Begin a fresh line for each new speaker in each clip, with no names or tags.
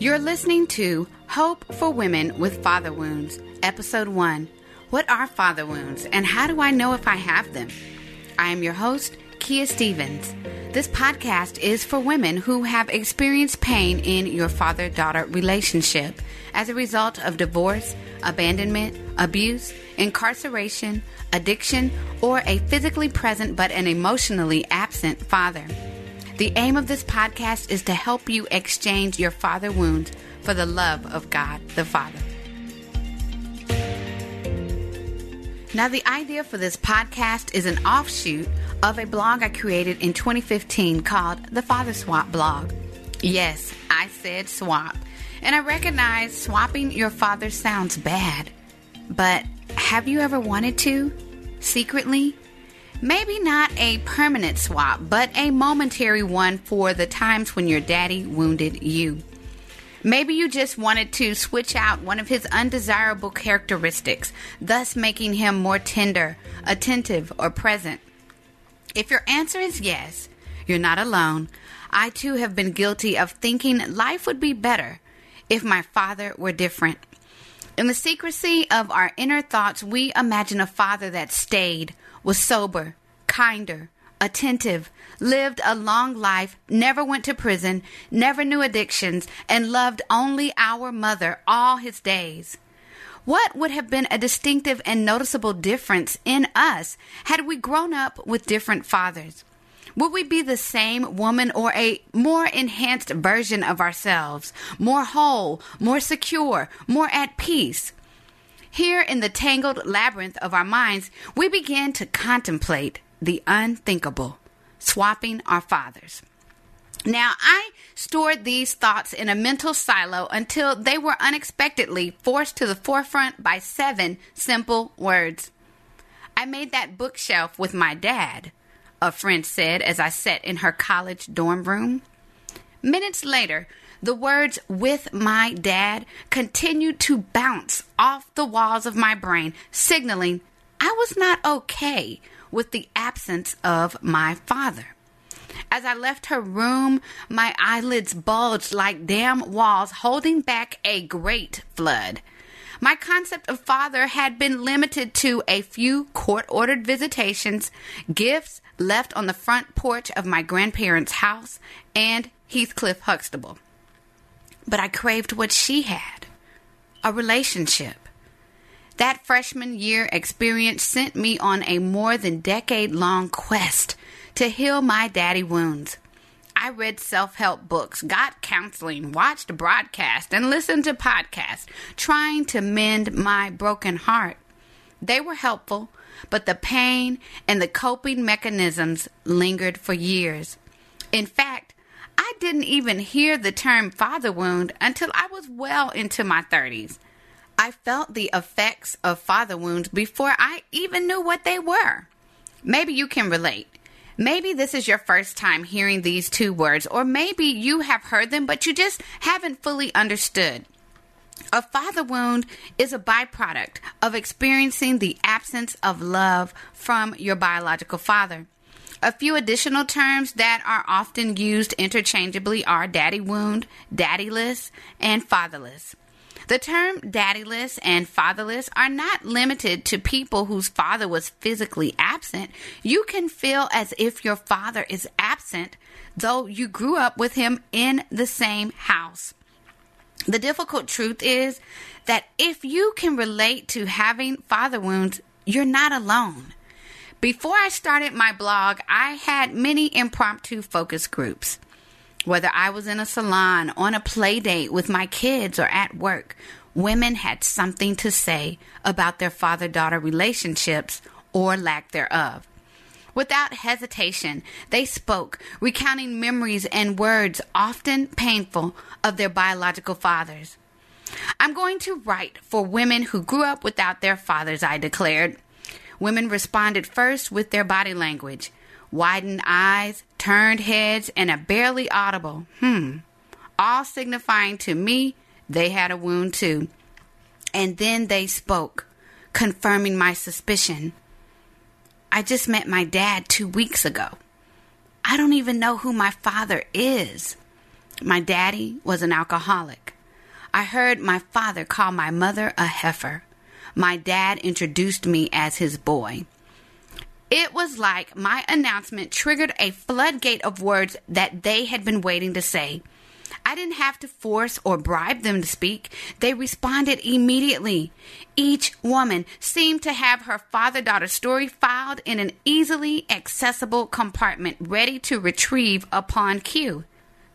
You're listening to Hope for Women with Father Wounds, Episode 1. What are father wounds and how do I know if I have them? I am your host, Kia Stevens. This podcast is for women who have experienced pain in your father daughter relationship as a result of divorce, abandonment, abuse, incarceration, addiction, or a physically present but an emotionally absent father. The aim of this podcast is to help you exchange your father wounds for the love of God the Father. Now, the idea for this podcast is an offshoot of a blog I created in 2015 called the Father Swap Blog. Yes, I said swap. And I recognize swapping your father sounds bad. But have you ever wanted to? Secretly? Maybe not a permanent swap, but a momentary one for the times when your daddy wounded you. Maybe you just wanted to switch out one of his undesirable characteristics, thus making him more tender, attentive, or present. If your answer is yes, you're not alone. I too have been guilty of thinking life would be better if my father were different. In the secrecy of our inner thoughts, we imagine a father that stayed, was sober, kinder, attentive, lived a long life, never went to prison, never knew addictions, and loved only our mother all his days. What would have been a distinctive and noticeable difference in us had we grown up with different fathers? Would we be the same woman or a more enhanced version of ourselves, more whole, more secure, more at peace? Here in the tangled labyrinth of our minds, we begin to contemplate the unthinkable, swapping our fathers. Now, I stored these thoughts in a mental silo until they were unexpectedly forced to the forefront by seven simple words. I made that bookshelf with my dad, a friend said as I sat in her college dorm room. Minutes later, the words with my dad continued to bounce off the walls of my brain, signaling I was not okay with the absence of my father. As I left her room, my eyelids bulged like dam walls holding back a great flood. My concept of father had been limited to a few court ordered visitations, gifts left on the front porch of my grandparents' house, and Heathcliff Huxtable. But I craved what she had a relationship. That freshman year experience sent me on a more than decade long quest to heal my daddy wounds. I read self help books, got counseling, watched broadcasts, and listened to podcasts, trying to mend my broken heart. They were helpful, but the pain and the coping mechanisms lingered for years. In fact, I didn't even hear the term father wound until I was well into my 30s. I felt the effects of father wounds before I even knew what they were. Maybe you can relate. Maybe this is your first time hearing these two words, or maybe you have heard them, but you just haven't fully understood. A father wound is a byproduct of experiencing the absence of love from your biological father. A few additional terms that are often used interchangeably are daddy wound, daddyless, and fatherless. The term daddyless and fatherless are not limited to people whose father was physically absent. You can feel as if your father is absent, though you grew up with him in the same house. The difficult truth is that if you can relate to having father wounds, you're not alone. Before I started my blog, I had many impromptu focus groups. Whether I was in a salon, on a play date with my kids, or at work, women had something to say about their father daughter relationships or lack thereof. Without hesitation, they spoke, recounting memories and words often painful of their biological fathers. I'm going to write for women who grew up without their fathers, I declared. Women responded first with their body language widened eyes, turned heads, and a barely audible hmm, all signifying to me they had a wound too. And then they spoke, confirming my suspicion. I just met my dad two weeks ago. I don't even know who my father is. My daddy was an alcoholic. I heard my father call my mother a heifer. My dad introduced me as his boy. It was like my announcement triggered a floodgate of words that they had been waiting to say. I didn't have to force or bribe them to speak. They responded immediately. Each woman seemed to have her father daughter story filed in an easily accessible compartment ready to retrieve upon cue.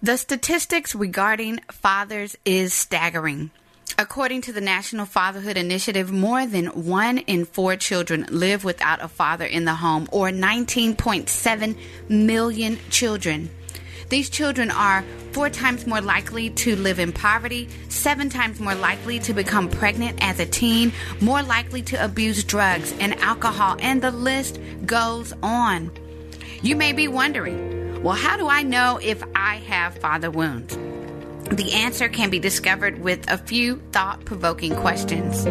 The statistics regarding fathers is staggering. According to the National Fatherhood Initiative, more than one in four children live without a father in the home, or 19.7 million children. These children are four times more likely to live in poverty, seven times more likely to become pregnant as a teen, more likely to abuse drugs and alcohol, and the list goes on. You may be wondering, well, how do I know if I have father wounds? The answer can be discovered with a few thought provoking questions.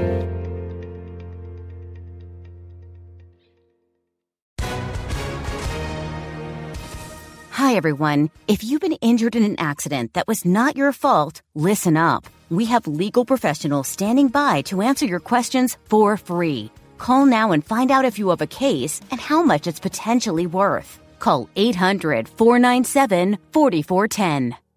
Hi, everyone. If you've been injured in an accident that was not your fault, listen up. We have legal professionals standing by to answer your questions for free. Call now and find out if you have a case and how much it's potentially worth. Call 800 497 4410.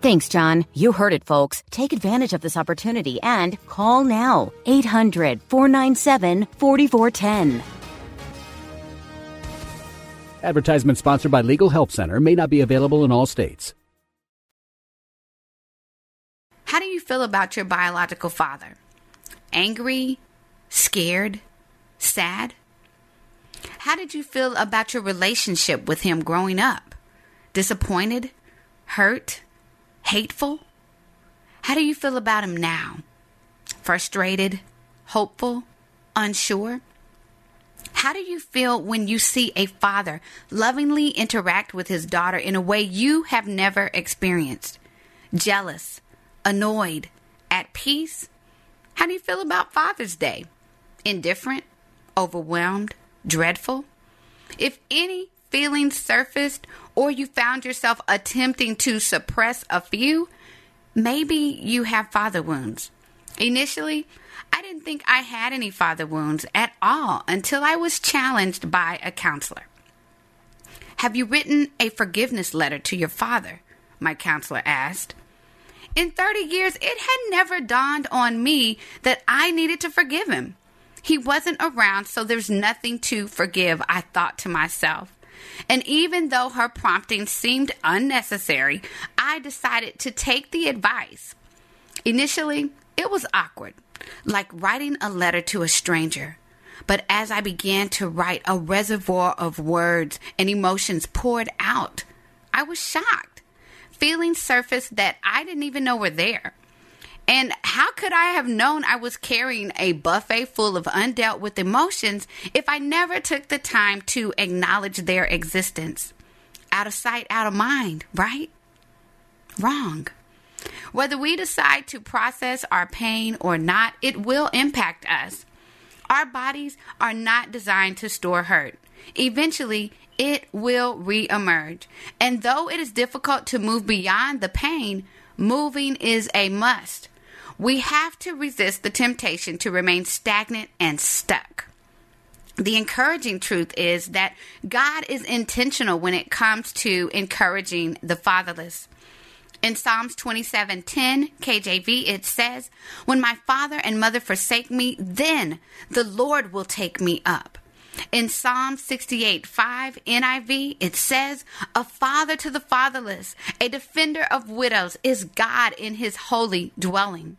Thanks, John. You heard it, folks. Take advantage of this opportunity and call now. 800 497 4410.
Advertisement sponsored by Legal Help Center may not be available in all states.
How do you feel about your biological father? Angry? Scared? Sad? How did you feel about your relationship with him growing up? Disappointed? Hurt? Hateful? How do you feel about him now? Frustrated? Hopeful? Unsure? How do you feel when you see a father lovingly interact with his daughter in a way you have never experienced? Jealous? Annoyed? At peace? How do you feel about Father's Day? Indifferent? Overwhelmed? Dreadful? If any feelings surfaced or you found yourself attempting to suppress a few, maybe you have father wounds. Initially, I didn't think I had any father wounds at all until I was challenged by a counselor. Have you written a forgiveness letter to your father? My counselor asked. In 30 years, it had never dawned on me that I needed to forgive him. He wasn't around, so there's nothing to forgive, I thought to myself. And even though her prompting seemed unnecessary, I decided to take the advice. Initially, it was awkward, like writing a letter to a stranger. But as I began to write, a reservoir of words and emotions poured out. I was shocked. Feelings surfaced that I didn't even know were there. And how could I have known I was carrying a buffet full of undealt with emotions if I never took the time to acknowledge their existence? Out of sight, out of mind, right? Wrong. Whether we decide to process our pain or not, it will impact us. Our bodies are not designed to store hurt. Eventually, it will reemerge. And though it is difficult to move beyond the pain, moving is a must. We have to resist the temptation to remain stagnant and stuck. The encouraging truth is that God is intentional when it comes to encouraging the fatherless. In Psalms 27:10 KJV it says, "When my father and mother forsake me, then the Lord will take me up." In Psalm 68:5 NIV it says, "A father to the fatherless, a defender of widows is God in his holy dwelling."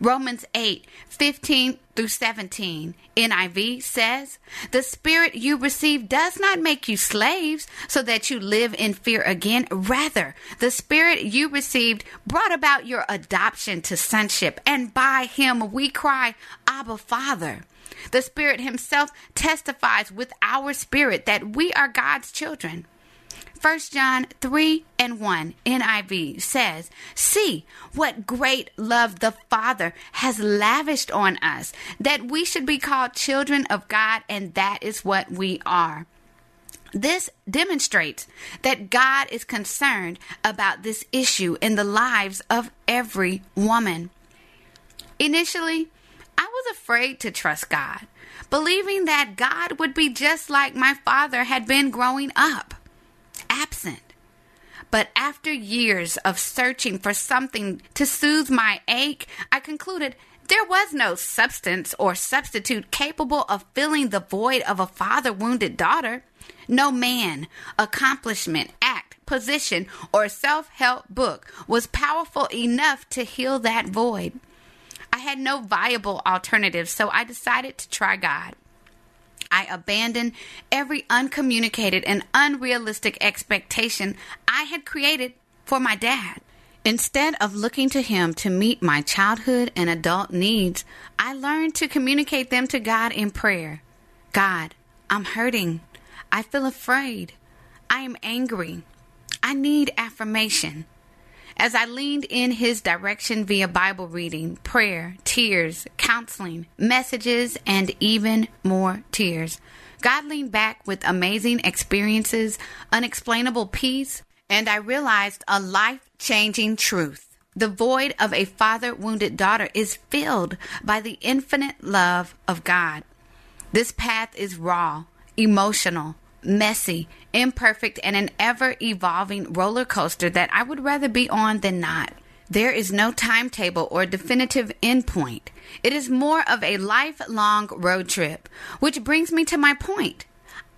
Romans 8, 15 through 17, NIV says, The Spirit you receive does not make you slaves so that you live in fear again. Rather, the Spirit you received brought about your adoption to sonship, and by Him we cry, Abba, Father. The Spirit Himself testifies with our spirit that we are God's children. 1 John 3 and 1 NIV says, See what great love the Father has lavished on us, that we should be called children of God, and that is what we are. This demonstrates that God is concerned about this issue in the lives of every woman. Initially, I was afraid to trust God, believing that God would be just like my father had been growing up absent. But after years of searching for something to soothe my ache, I concluded there was no substance or substitute capable of filling the void of a father wounded daughter. No man, accomplishment, act, position, or self help book was powerful enough to heal that void. I had no viable alternative, so I decided to try God. I abandoned every uncommunicated and unrealistic expectation I had created for my dad. Instead of looking to him to meet my childhood and adult needs, I learned to communicate them to God in prayer. God, I'm hurting. I feel afraid. I am angry. I need affirmation. As I leaned in his direction via Bible reading, prayer, tears, counseling, messages, and even more tears, God leaned back with amazing experiences, unexplainable peace, and I realized a life changing truth. The void of a father wounded daughter is filled by the infinite love of God. This path is raw, emotional, messy, imperfect, and an ever evolving roller coaster that I would rather be on than not. There is no timetable or definitive endpoint. It is more of a lifelong road trip, which brings me to my point.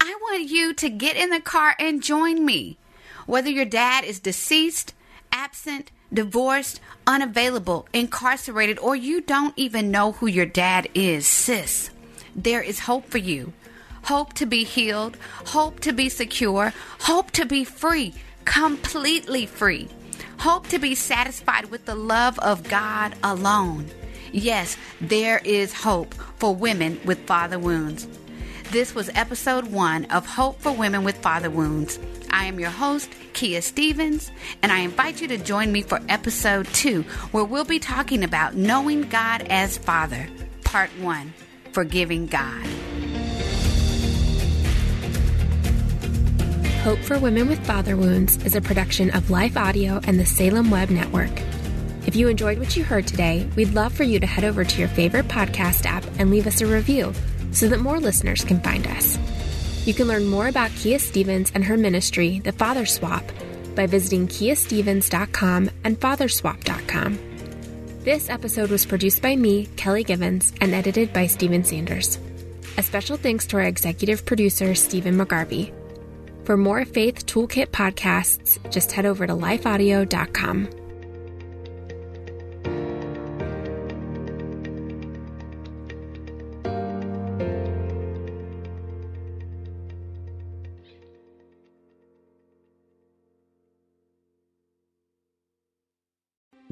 I want you to get in the car and join me. Whether your dad is deceased, absent, divorced, unavailable, incarcerated, or you don't even know who your dad is, sis, there is hope for you hope to be healed, hope to be secure, hope to be free, completely free, hope to be satisfied with the love of God alone. Yes, there is hope for women with father wounds. This was episode one of Hope for Women with Father Wounds. I am your host, Kia Stevens, and I invite you to join me for episode two, where we'll be talking about knowing God as Father, part one, forgiving God.
Hope for Women with Father Wounds is a production of Life Audio and the Salem Web Network. If you enjoyed what you heard today, we'd love for you to head over to your favorite podcast app and leave us a review so that more listeners can find us. You can learn more about Kia Stevens and her ministry, The Father Swap, by visiting kiastevens.com and fatherswap.com. This episode was produced by me, Kelly Givens, and edited by Stephen Sanders. A special thanks to our executive producer, Stephen McGarvey. For more Faith Toolkit podcasts, just head over to lifeaudio.com.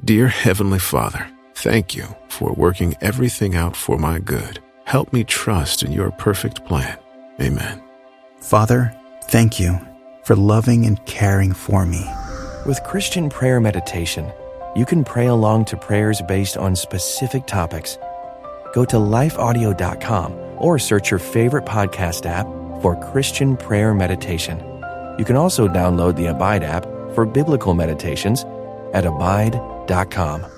Dear Heavenly Father, thank you for working everything out for my good. Help me trust in your perfect plan. Amen.
Father, Thank you for loving and caring for me.
With Christian prayer meditation, you can pray along to prayers based on specific topics. Go to lifeaudio.com or search your favorite podcast app for Christian prayer meditation. You can also download the Abide app for biblical meditations at abide.com.